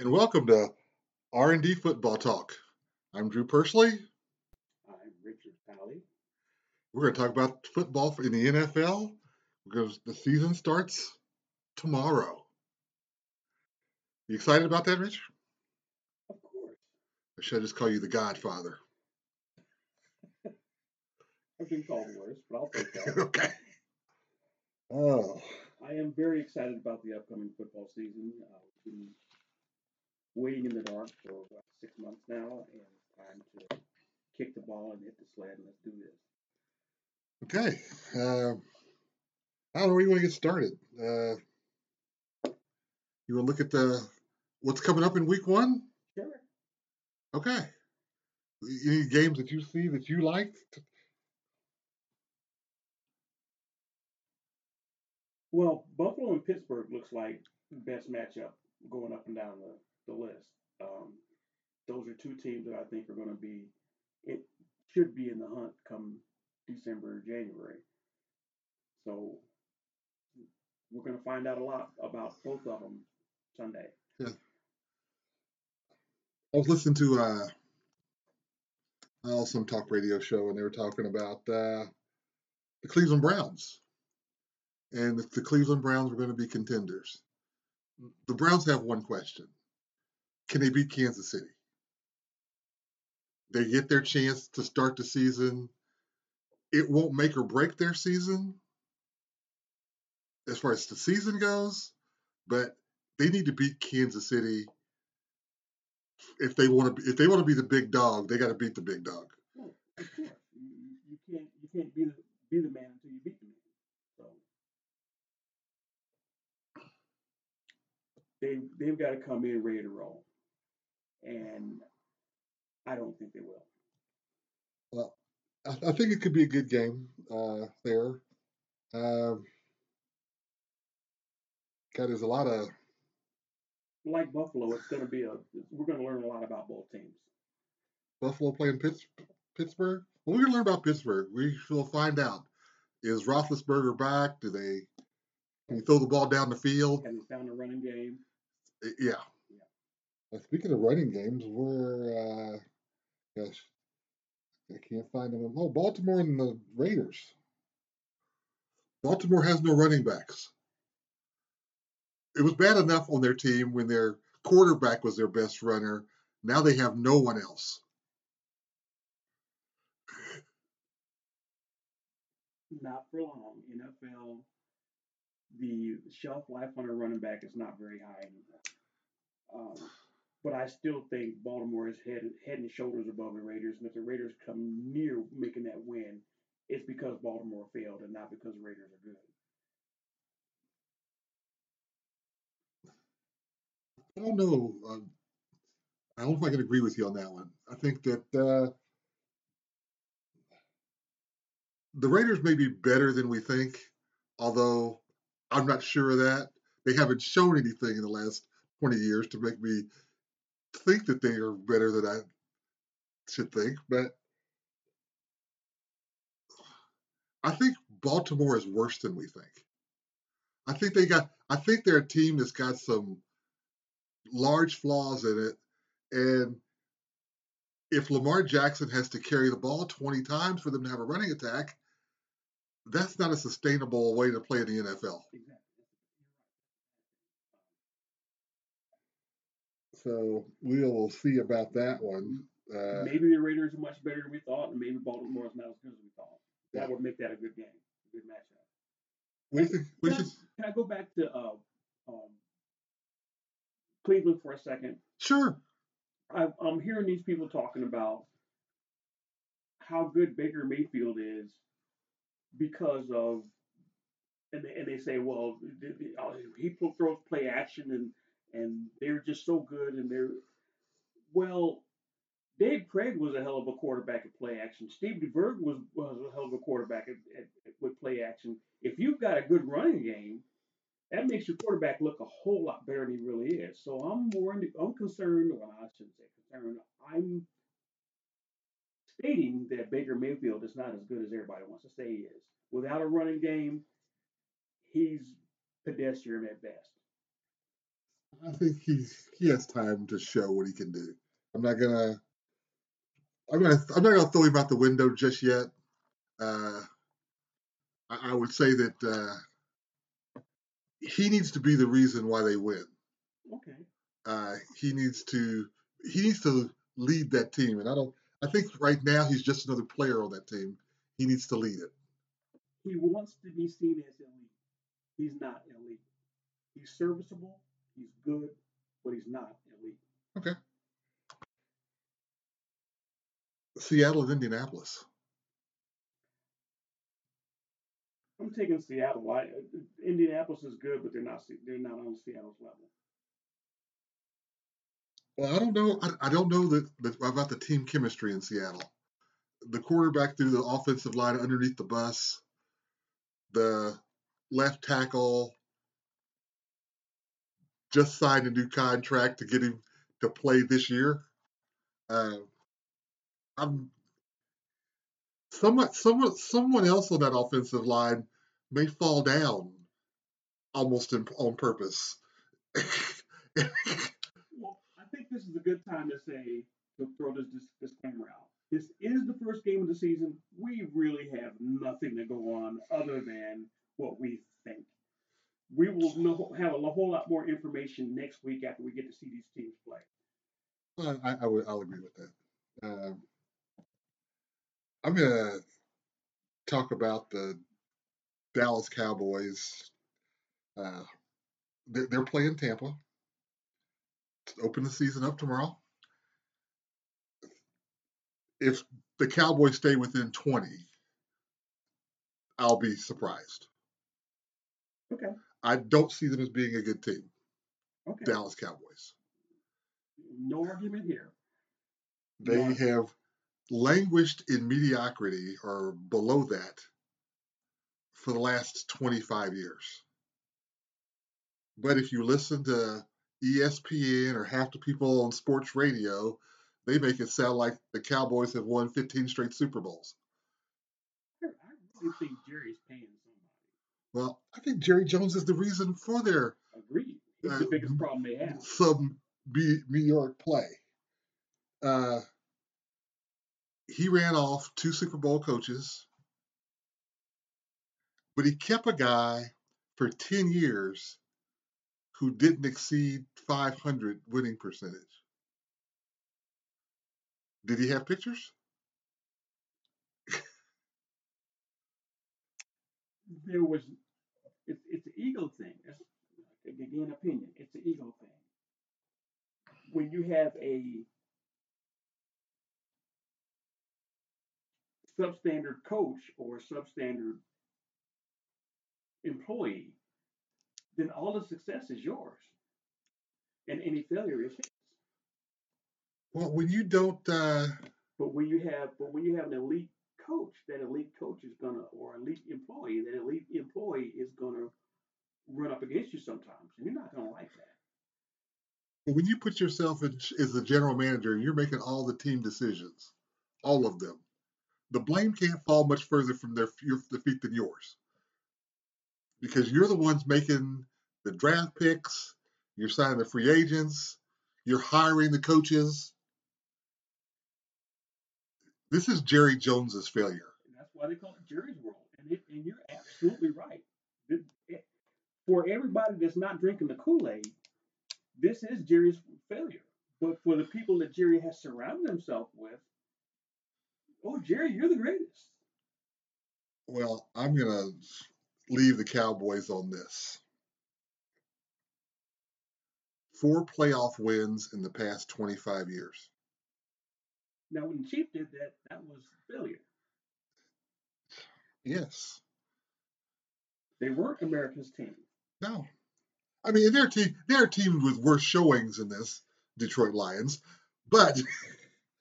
and welcome to R&D Football Talk. I'm Drew Persley. I'm Richard Pally. We're going to talk about football in the NFL because the season starts tomorrow. You excited about that, Rich? Of course. Or should I just call you the Godfather? I've been called worse, but I'll take that. okay. Oh, I am very excited about the upcoming football season. Uh, waiting in the dark for what, six months now, and it's time to kick the ball and hit the sled and let's do this. okay. Uh, I don't know where you want to get started. Uh, you want to look at the what's coming up in week one? Sure. Okay. Any games that you see that you like? Well, Buffalo and Pittsburgh looks like the best matchup going up and down the, the list. Um, those are two teams that I think are going to be, it should be in the hunt come December or January. So we're going to find out a lot about both of them Sunday. Yeah. I was listening to uh, some talk radio show, and they were talking about uh, the Cleveland Browns, and if the Cleveland Browns were going to be contenders. The Browns have one question: Can they beat Kansas City? They get their chance to start the season. It won't make or break their season as far as the season goes, but they need to beat Kansas City if they want to. If they want to be the big dog, they got to beat the big dog. Well, of course, you, can't you can't be the be the man until you beat the man. So they they've got to come in ready to roll, and I don't think they will. Well, I, think it could be a good game uh, there. Um, God, there's a lot of Like Buffalo, it's going to be a we're going to learn a lot about both teams. Buffalo playing Pitts, Pittsburgh. Well, we're gonna learn about Pittsburgh. We will find out. Is Roethlisberger back? Do they? Can he throw the ball down the field? Have they found a running game? Uh, Yeah. Speaking of running games, we're uh, gosh, I can't find them. Oh, Baltimore and the Raiders. Baltimore has no running backs. It was bad enough on their team when their quarterback was their best runner. Now they have no one else. Not for long. NFL, the shelf life on a running back is not very high anymore. Um, but I still think Baltimore is head, head and shoulders above the Raiders. And if the Raiders come near making that win, it's because Baltimore failed and not because the Raiders are good. I don't know. Um, I don't if I can agree with you on that one. I think that uh, the Raiders may be better than we think, although I'm not sure of that. They haven't shown anything in the last 20 years to make me think that they are better than I should think. But I think Baltimore is worse than we think. I think they got. I think they're a team that's got some large flaws in it, and if Lamar Jackson has to carry the ball 20 times for them to have a running attack, that's not a sustainable way to play in the NFL. Exactly. So we will see about that one. Uh, maybe the Raiders are much better than we thought, and maybe Baltimore is not as good as we thought. That Yeah. would make that a good game, a good matchup. we we Can I, can I go back to uh, um, Cleveland for a second? sure. I, I'm hearing these people talking about how good Baker Mayfield is because of, and they, and they say, well, uh, he throws play action and and they're just so good and they're well. Dave Krieg was a hell of a quarterback at play action. Steve DeBerg was was a hell of a quarterback at, at, at, with play action. If you've got a good running game, that makes your quarterback look a whole lot better than he really is. So I'm worried. I'm concerned. Well, I shouldn't say concerned. I'm stating that Baker Mayfield is not as good as everybody wants to say he is. Without a running game, he's pedestrian at best. I think he's he has time to show what he can do. I'm not gonna I'm gonna I'm not gonna throw him out the window just yet. Uh, I, I would say that uh, he needs to be the reason why they win. Okay. Uh, he needs to he needs to lead that team, and I don't. I think right now he's just another player on that team. He needs to lead it. He wants to be seen as elite. He's not elite. He's serviceable. He's good, but he's not elite. Okay. Seattle and Indianapolis. I'm taking Seattle. I, Indianapolis is good, but they're not they're not on Seattle's level. Well, I don't know. I, I don't know that, that about the team chemistry in Seattle. The quarterback through the offensive line underneath the bus, the left tackle just signed a new contract to get him to play this year. Uh, I'm somewhat, someone, someone else on that offensive line may fall down almost in, on purpose. well, I think this is a good time to say to throw this, disclaimer out. This is the first game of the season. We really have nothing to go on other than what we think. We will know, have a whole lot more information next week after we get to see these teams play. Well, I, I would, I'll agree with that. Um, I'm going to talk about the Dallas Cowboys. Uh, they're, they're playing Tampa. Open the season up tomorrow. If the Cowboys stay within 20, I'll be surprised. Okay. I don't see them as being a good team. Okay. Dallas Cowboys. No argument here. They No. have languished in mediocrity or below that for the last 25 years. But if you listen to ESPN or half the people on sports radio, they make it sound like the Cowboys have won 15 straight Super Bowls. I really think Jerry's paying. Well, I think Jerry Jones is the reason for their Agreed. He's Uh, the biggest problem they have. some Be- New York play. Uh, he ran off two Super Bowl coaches, but he kept a guy for 10 years who didn't exceed 500 winning percentage. Did he have pictures? There was, it's, it's an ego thing. That's, again, opinion. It's an ego thing. When you have a substandard coach or substandard employee, then all the success is yours, and any failure is his. Well, when you don't, uh, But when you have, but when you have an elite coach, that elite coach is gonna, or elite employee, that elite employee is gonna run up against you sometimes, and you're not gonna like that. When you put yourself in, as the general manager and you're making all the team decisions, all of them, the blame can't fall much further from their the feet than yours, because you're the ones making the draft picks, you're signing the free agents, you're hiring the coaches. This is Jerry Jones's failure. And that's why they call it Jerry's world. And it, and you're absolutely right. It- it- for everybody that's not drinking the Kool-Aid, this is Jerry's failure. But for the people that Jerry has surrounded himself with, oh Jerry, you're the greatest. Well, I'm gonna leave the Cowboys on this. Four playoff wins in the past 25 years. Now when the Chief did that, that was failure. Yes. They weren't America's team. No. I mean, their team, their team with worse showings in this Detroit Lions, but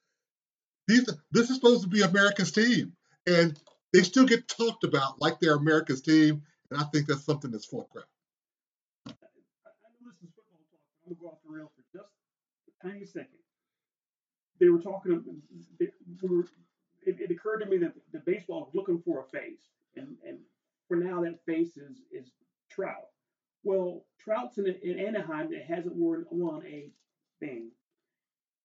these, this is supposed to be America's team, and they still get talked about like they're America's team, and I think that's something that's full of crap. I, I know this is football talk, but I'm gonna go off the rails for just a tiny second. They were talking. They were, it, it occurred to me that the baseball was looking for a face, and and for now that face is is Trout. Well, Trout's in, in Anaheim that hasn't won, won a thing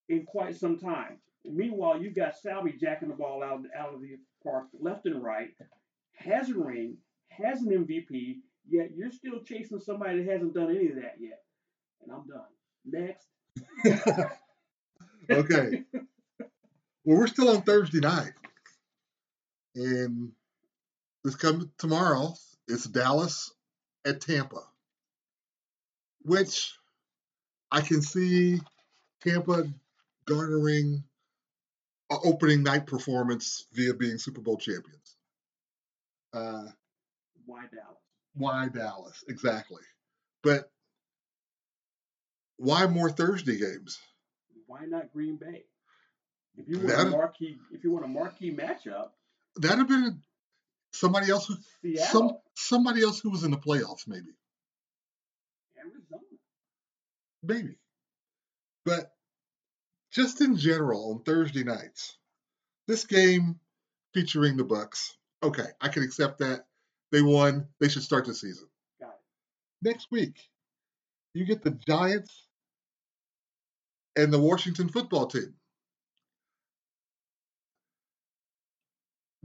in quite some time. And meanwhile, you've got Salvy jacking the ball out, out of the park left and right, has a ring, has an MVP, yet you're still chasing somebody that hasn't done any of that yet. And I'm done. Next. okay. Well, we're still on Thursday night. And this comes tomorrow. It's Dallas at Tampa, which I can see Tampa garnering an opening night performance via being Super Bowl champions. Uh, Why Dallas? why Dallas? Exactly. But why more Thursday games? Why not Green Bay? If you want That- a marquee, if you want a marquee matchup, That'd have been somebody else who Seattle, some somebody else who was in the playoffs, maybe. Arizona. Maybe. But just in general on Thursday nights, this game featuring the Bucs, okay, I can accept that. They won. They should start the season. Got it. Next week, you get the Giants and the Washington football team.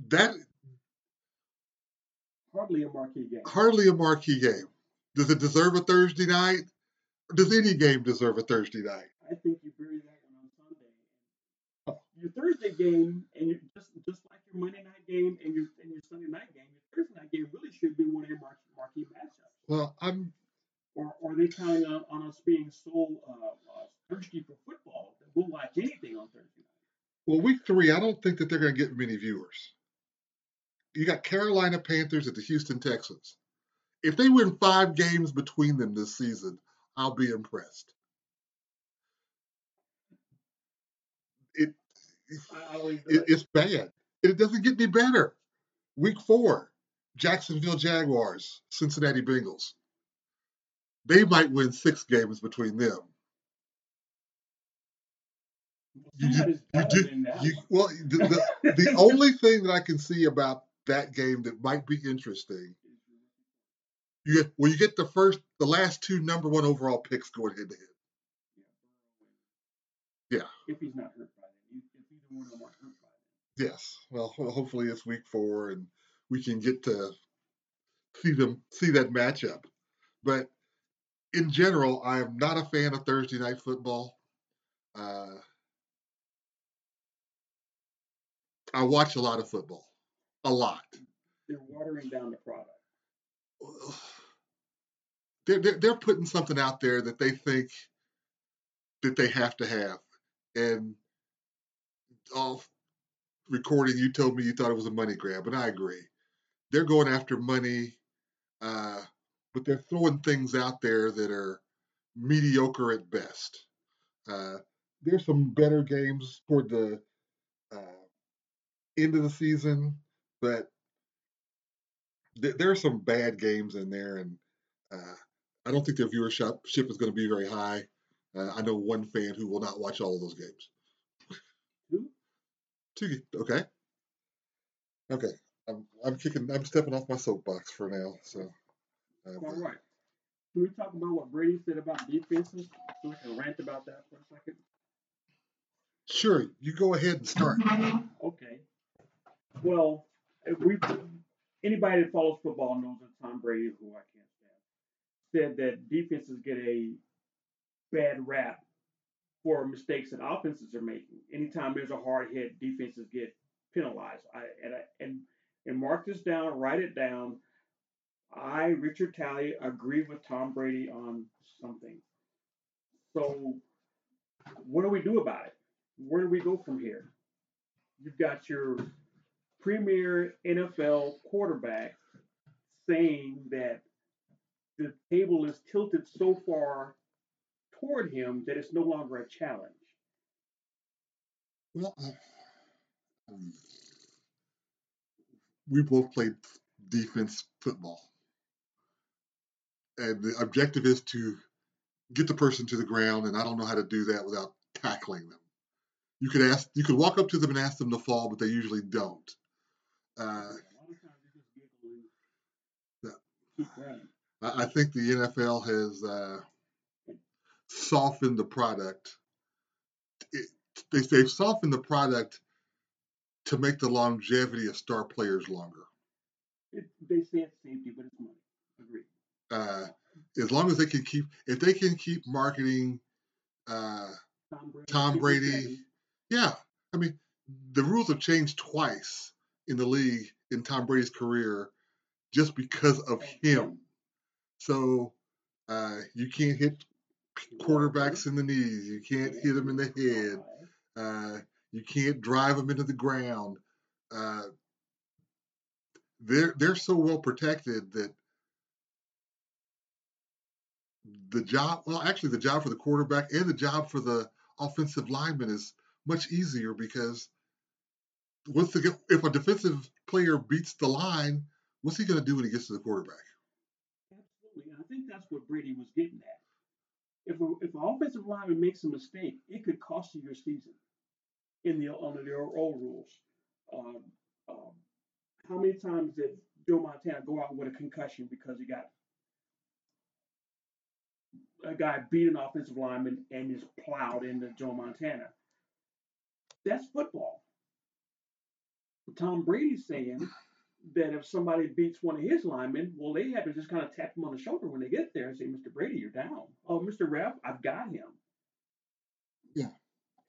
That Hardly a marquee game. hardly a marquee game. Does it deserve a Thursday night? Does any game deserve a Thursday night? I think you bury that one on Sunday. Your Thursday game, and just just like your Monday night game and your and your Sunday night game, your Thursday night game really should be one of your marquee, marquee matchups. Well, I'm Or, or are they counting on, on us being so uh, uh, thirsty for football that we'll watch anything on Thursday night? Well, week three, I don't think that they're going to get many viewers. You got Carolina Panthers at the Houston Texans. If they win five games between them this season, I'll be impressed. It, I, I don't even it it's bad. It doesn't get any better. Week four, Jacksonville Jaguars, Cincinnati Bengals. They might win six games between them. You, you, do, you well the, the, the only thing that I can see about that game that might be interesting, you get well, you get the first, the last two number one overall picks going head to head. Yeah. If he's not hurt by then. If either one of them aren't hurt by Yes. Well, hopefully it's week four and we can get to see them see that matchup. But in general, I am not a fan of Thursday night football. Uh, I watch a lot of football, a lot. They're watering down the product. they're, they're they're putting something out there that they think that they have to have. And off recording, you told me you thought it was a money grab, and I agree. They're going after money, uh, but they're throwing things out there that are mediocre at best. Uh, there's some better games toward the uh, end of the season, but th- there are some bad games in there, and uh, I don't think their viewership ship is going to be very high. Uh, I know one fan who will not watch all of those games. Who? Two, okay, okay. I'm I'm kicking. I'm stepping off my soapbox for now. So, uh, All right. Can we talk about what Brady said about defenses? So we can rant about that for a second. sure, you go ahead and start. Okay. Well, we anybody that follows football knows that Tom Brady, who I can't stand, said that defenses get a bad rap for mistakes that offenses are making. Anytime there's a hard hit, defenses get penalized. I and I, and and mark this down, write it down. I, Richard Talley, agree with Tom Brady on something. So, what do we do about it? Where do we go from here? You've got your premier NFL quarterback saying that the table is tilted so far toward him that it's no longer a challenge. Well, um, we both played defense football, and the objective is to get the person to the ground. And I don't know how to do that without tackling them. You could ask, you could walk up to them and ask them to fall, but they usually don't. Uh, a lot of times they just giggle and Yeah. keep running. I, I think the NFL has uh, softened the product. It, they, they've softened the product to make the longevity of star players longer. It, they say it's safety, but it's money. Agreed. Uh, as long as they can keep, if they can keep marketing uh, Tom Brady. Tom Brady, yeah, I mean, the rules have changed twice in the league in Tom Brady's career just because of him. So uh, you can't hit quarterbacks in the knees. You can't hit them in the head. Uh, you can't drive them into the ground. Uh, they're they're so well protected that the job, well, actually, the job for the quarterback and the job for the offensive lineman is much easier because once the if a defensive player beats the line, what's he going to do when he gets to the quarterback? Absolutely. And I think that's what Brady was getting at. If, a, if an offensive lineman makes a mistake, it could cost you your season in the under the old rules. Um, um, how many times did Joe Montana go out with a concussion because he got a guy beat an offensive lineman and just plowed into Joe Montana? That's football. Tom Brady's saying that if somebody beats one of his linemen, well, they have to just kind of tap him on the shoulder when they get there and say, Mr. Brady, you're down. Oh, Mr. Ref, I've got him. Yeah.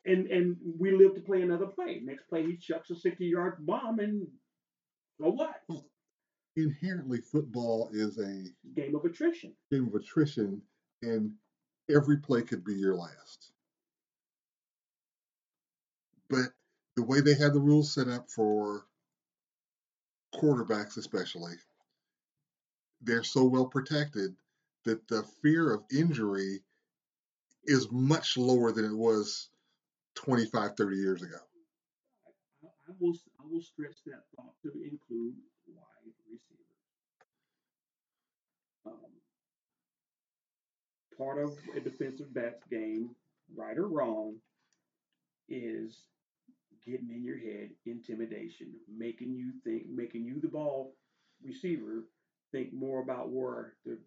And and we live to play another play. Next play, he chucks a 60 yard bomb, and so what? Inherently, football is a Game of attrition. game of attrition, and every play could be your last. But the way they have the rules set up for quarterbacks, especially, they're so well protected that the fear of injury is much lower than it was 25, 30 years ago. I, I will I will stretch that thought to include wide receivers. Um, part of a defensive backs game, right or wrong, is getting in your head, intimidation, making you think, making you the ball receiver think more about where the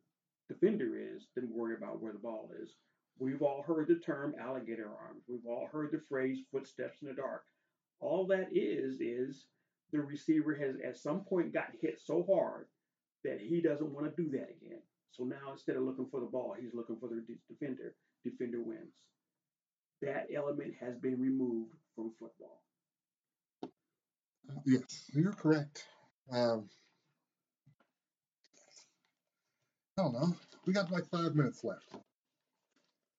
defender is than worry about where the ball is. We've all heard the term alligator arms. We've all heard the phrase footsteps in the dark. All that is is the receiver has at some point got hit so hard that he doesn't want to do that again. So now instead of looking for the ball, he's looking for the defender. Defender wins. That element has been removed from football. Yes, you're correct. Um, I don't know. We got like five minutes left.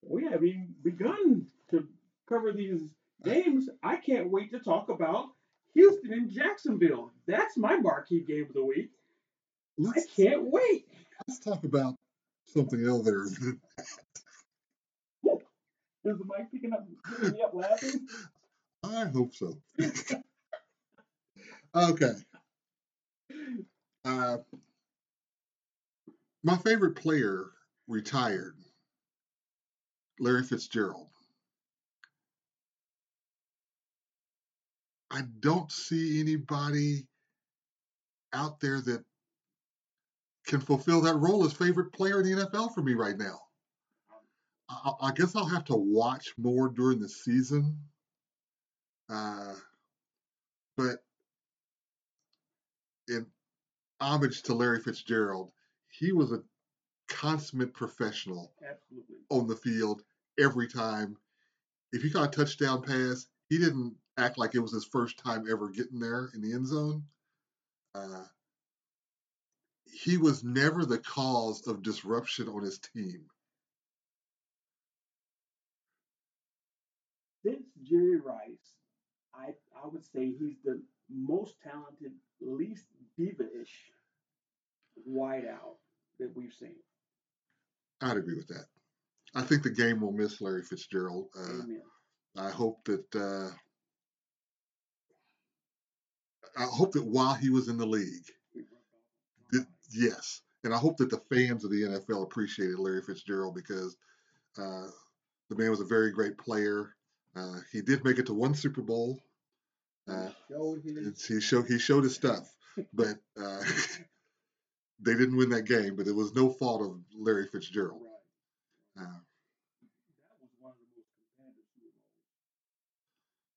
We haven't even begun to cover these games. I can't wait to talk about Houston and Jacksonville. That's my marquee game of the week. I can't wait. let's talk about something other than Is the mic picking up, picking me up laughing? I hope so. okay. Uh, my favorite player retired, Larry Fitzgerald. I don't see anybody out there that can fulfill that role as favorite player in the NFL for me right now. I, I guess I'll have to watch more during the season. Uh, but in homage to Larry Fitzgerald, he was a consummate professional Absolutely. on the field every time. If he got a touchdown pass, he didn't act like it was his first time ever getting there in the end zone. Uh, he was never the cause of disruption on his team. Since Jerry Rice, I I would say he's the most talented, least diva-ish wideout that we've seen. I'd agree with that. I think the game will miss Larry Fitzgerald. Uh, Amen. I hope that uh, I hope that while he was in the league, He rubbed off on Did- Rice. yes, and I hope that the fans of the NFL appreciated Larry Fitzgerald because uh, the man was a very great player. Uh, he did make it to one Super Bowl. Uh, He showed his he showed he showed his stuff, but uh, they didn't win that game, but it was no fault of Larry Fitzgerald. Right. Uh, That was one of the most competitive Super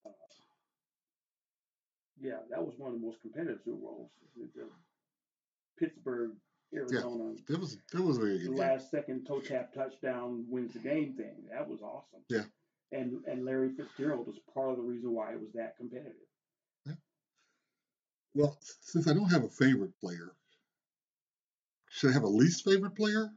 Bowls. Uh, yeah, that was one of the most competitive Super Bowls. Pittsburgh, Arizona, that was that was a the good game. last second toe tap touchdown wins the game thing. That was awesome. Yeah. And and Larry Fitzgerald was part of the reason why it was that competitive. Well, since I don't have a favorite player, should I have a least favorite player?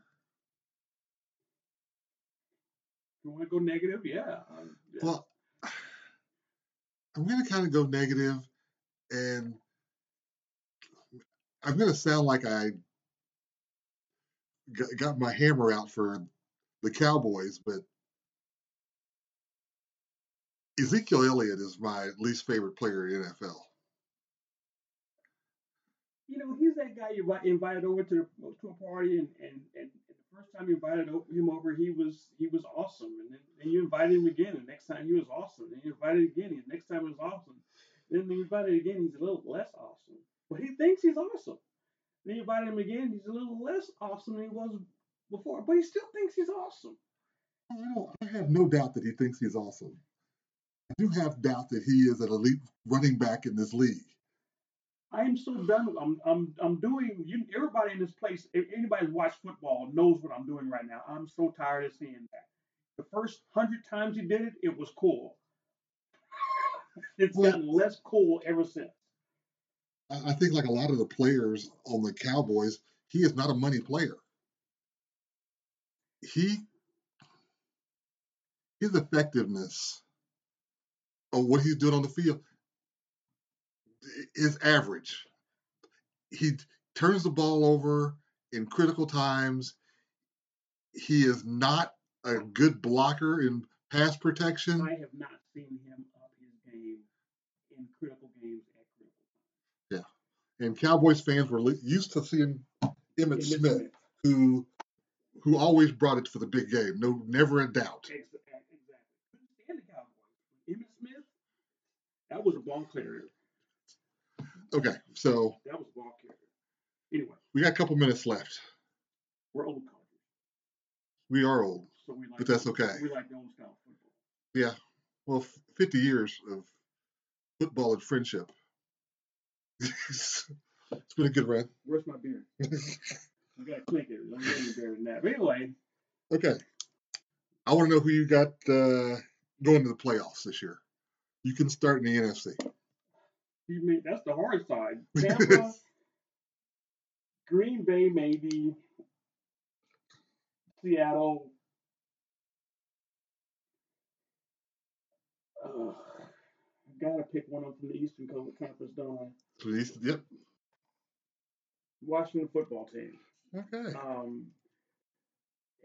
You want to go negative, yeah. um, yeah. Well, I'm going to kind of go negative, and I'm going to sound like I got my hammer out for the Cowboys, but Ezekiel Elliott is my least favorite player in NFL. You know, he's that guy you invited over to to a party, and, and, and the first time you invited him over, he was he was awesome, and then, then you invited him again, and next time he was awesome, and you invited him again, and next time he was awesome, then you invited again, he's a little less awesome, but he thinks he's awesome. Then you invited him again, he's a little less awesome than he was before, but he still thinks he's awesome. I, I have no doubt that he thinks he's awesome. I do have doubt that he is an elite running back in this league. I am so done. with- I'm I'm I'm doing. You, everybody in this place, if anybody who's watched football knows what I'm doing right now. I'm so tired of seeing that. The first hundred times he did it, it was cool. it's Well- gotten less cool ever since. I, think, like a lot of the players on the Cowboys, he is not a money player. He his effectiveness on what he's doing on the field is average. He turns the ball over in critical times. He is not a good blocker in pass protection. I have not seen him up his game in critical games at critical times. And Cowboys fans were used to seeing Emmett Emmitt Smith, who who always brought it for the big game. No, never a doubt. Ex- Exactly. Couldn't stand the Cowboys. Emmitt Smith, that was a ball carrier. Okay, so That was a ball carrier. Anyway, we got a couple minutes left. we're old country, We are old, so we like. but that's okay. We like the old style football. Yeah. Well, f- 50 years of football and friendship. it's been a good run. Where's my beer? I gotta clink it. I'm getting better than that. But anyway, okay. I want to know who you got uh, going to the playoffs this year. You can start in the NFC. You mean that's the hard side. Tampa, Green Bay, maybe. Seattle. Uh, gotta pick one up from the Eastern Con- Conference, don't I? These- Yep. Washington football team. Okay. Um,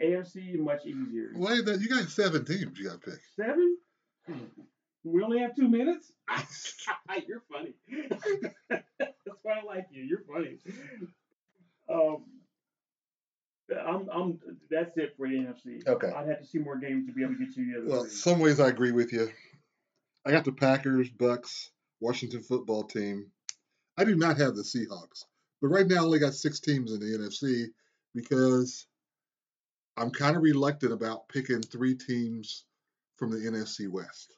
AFC much easier. Wait, that you got seven teams you got to pick. Seven? We only have two minutes? You're funny. That's why I like you. You're funny. Um, I'm, I'm, that's it for the NFC. Okay. I'd have to see more games to be able to get you the other Well, three. some ways I agree with you. I got the Packers, Bucs, Washington football team. I do not have the Seahawks, but right now I only got six teams in the NFC because I'm kind of reluctant about picking three teams from the NFC West.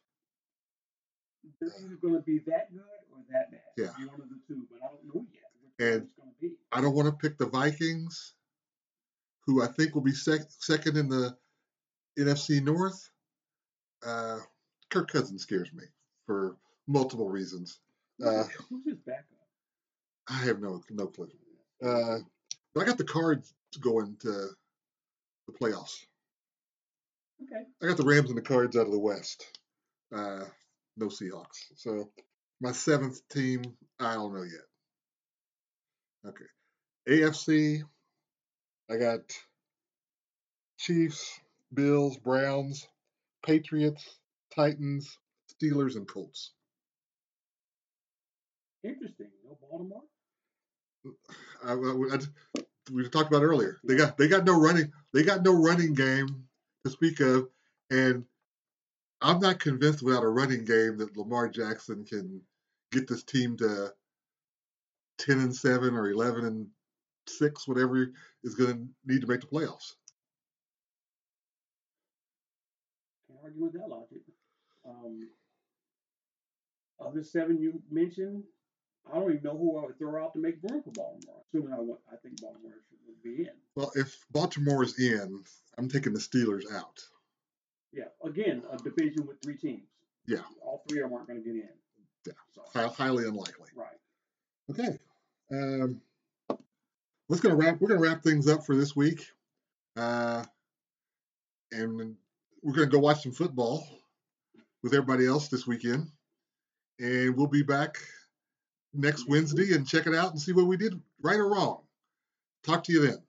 They're either going to be that good or that bad. Yeah. One of the two, but I don't know yet And- it's going to be. I don't want to pick the Vikings, who I think will be sec- second in the NFC North. Uh, Kirk Cousins scares me for multiple reasons. Uh, Who's his backup? I have no no clue. Uh, but I got the cards going to the playoffs. Okay. I got the Rams and the Cards out of the West. Uh, no Seahawks. So my seventh team, I don't know yet. Okay. AFC, I got Chiefs, Bills, Browns, Patriots, Titans, Steelers, and Colts. Interesting. No Baltimore? I, I, I- we talked about earlier. They got they got no running they got no running game to speak of, and I'm not convinced without a running game that Lamar Jackson can get this team to ten and seven or eleven and six, whatever is going to need to make the playoffs. Can't argue with that logic. Um, of the seven you mentioned, I don't even know who I would throw out to make room for Baltimore. Assuming I, want, I think Baltimore should be in. Well, if Baltimore is in, I'm taking the Steelers out. Yeah, again, a division with three teams. Yeah. All three of them aren't going to get in. Yeah. So, Hi- highly unlikely. right. Okay. Um, let's gonna wrap. We're gonna wrap things up for this week, uh, and we're gonna go watch some football with everybody else this weekend, and we'll be back next Wednesday and check it out and see what we did right or wrong. Talk to you then.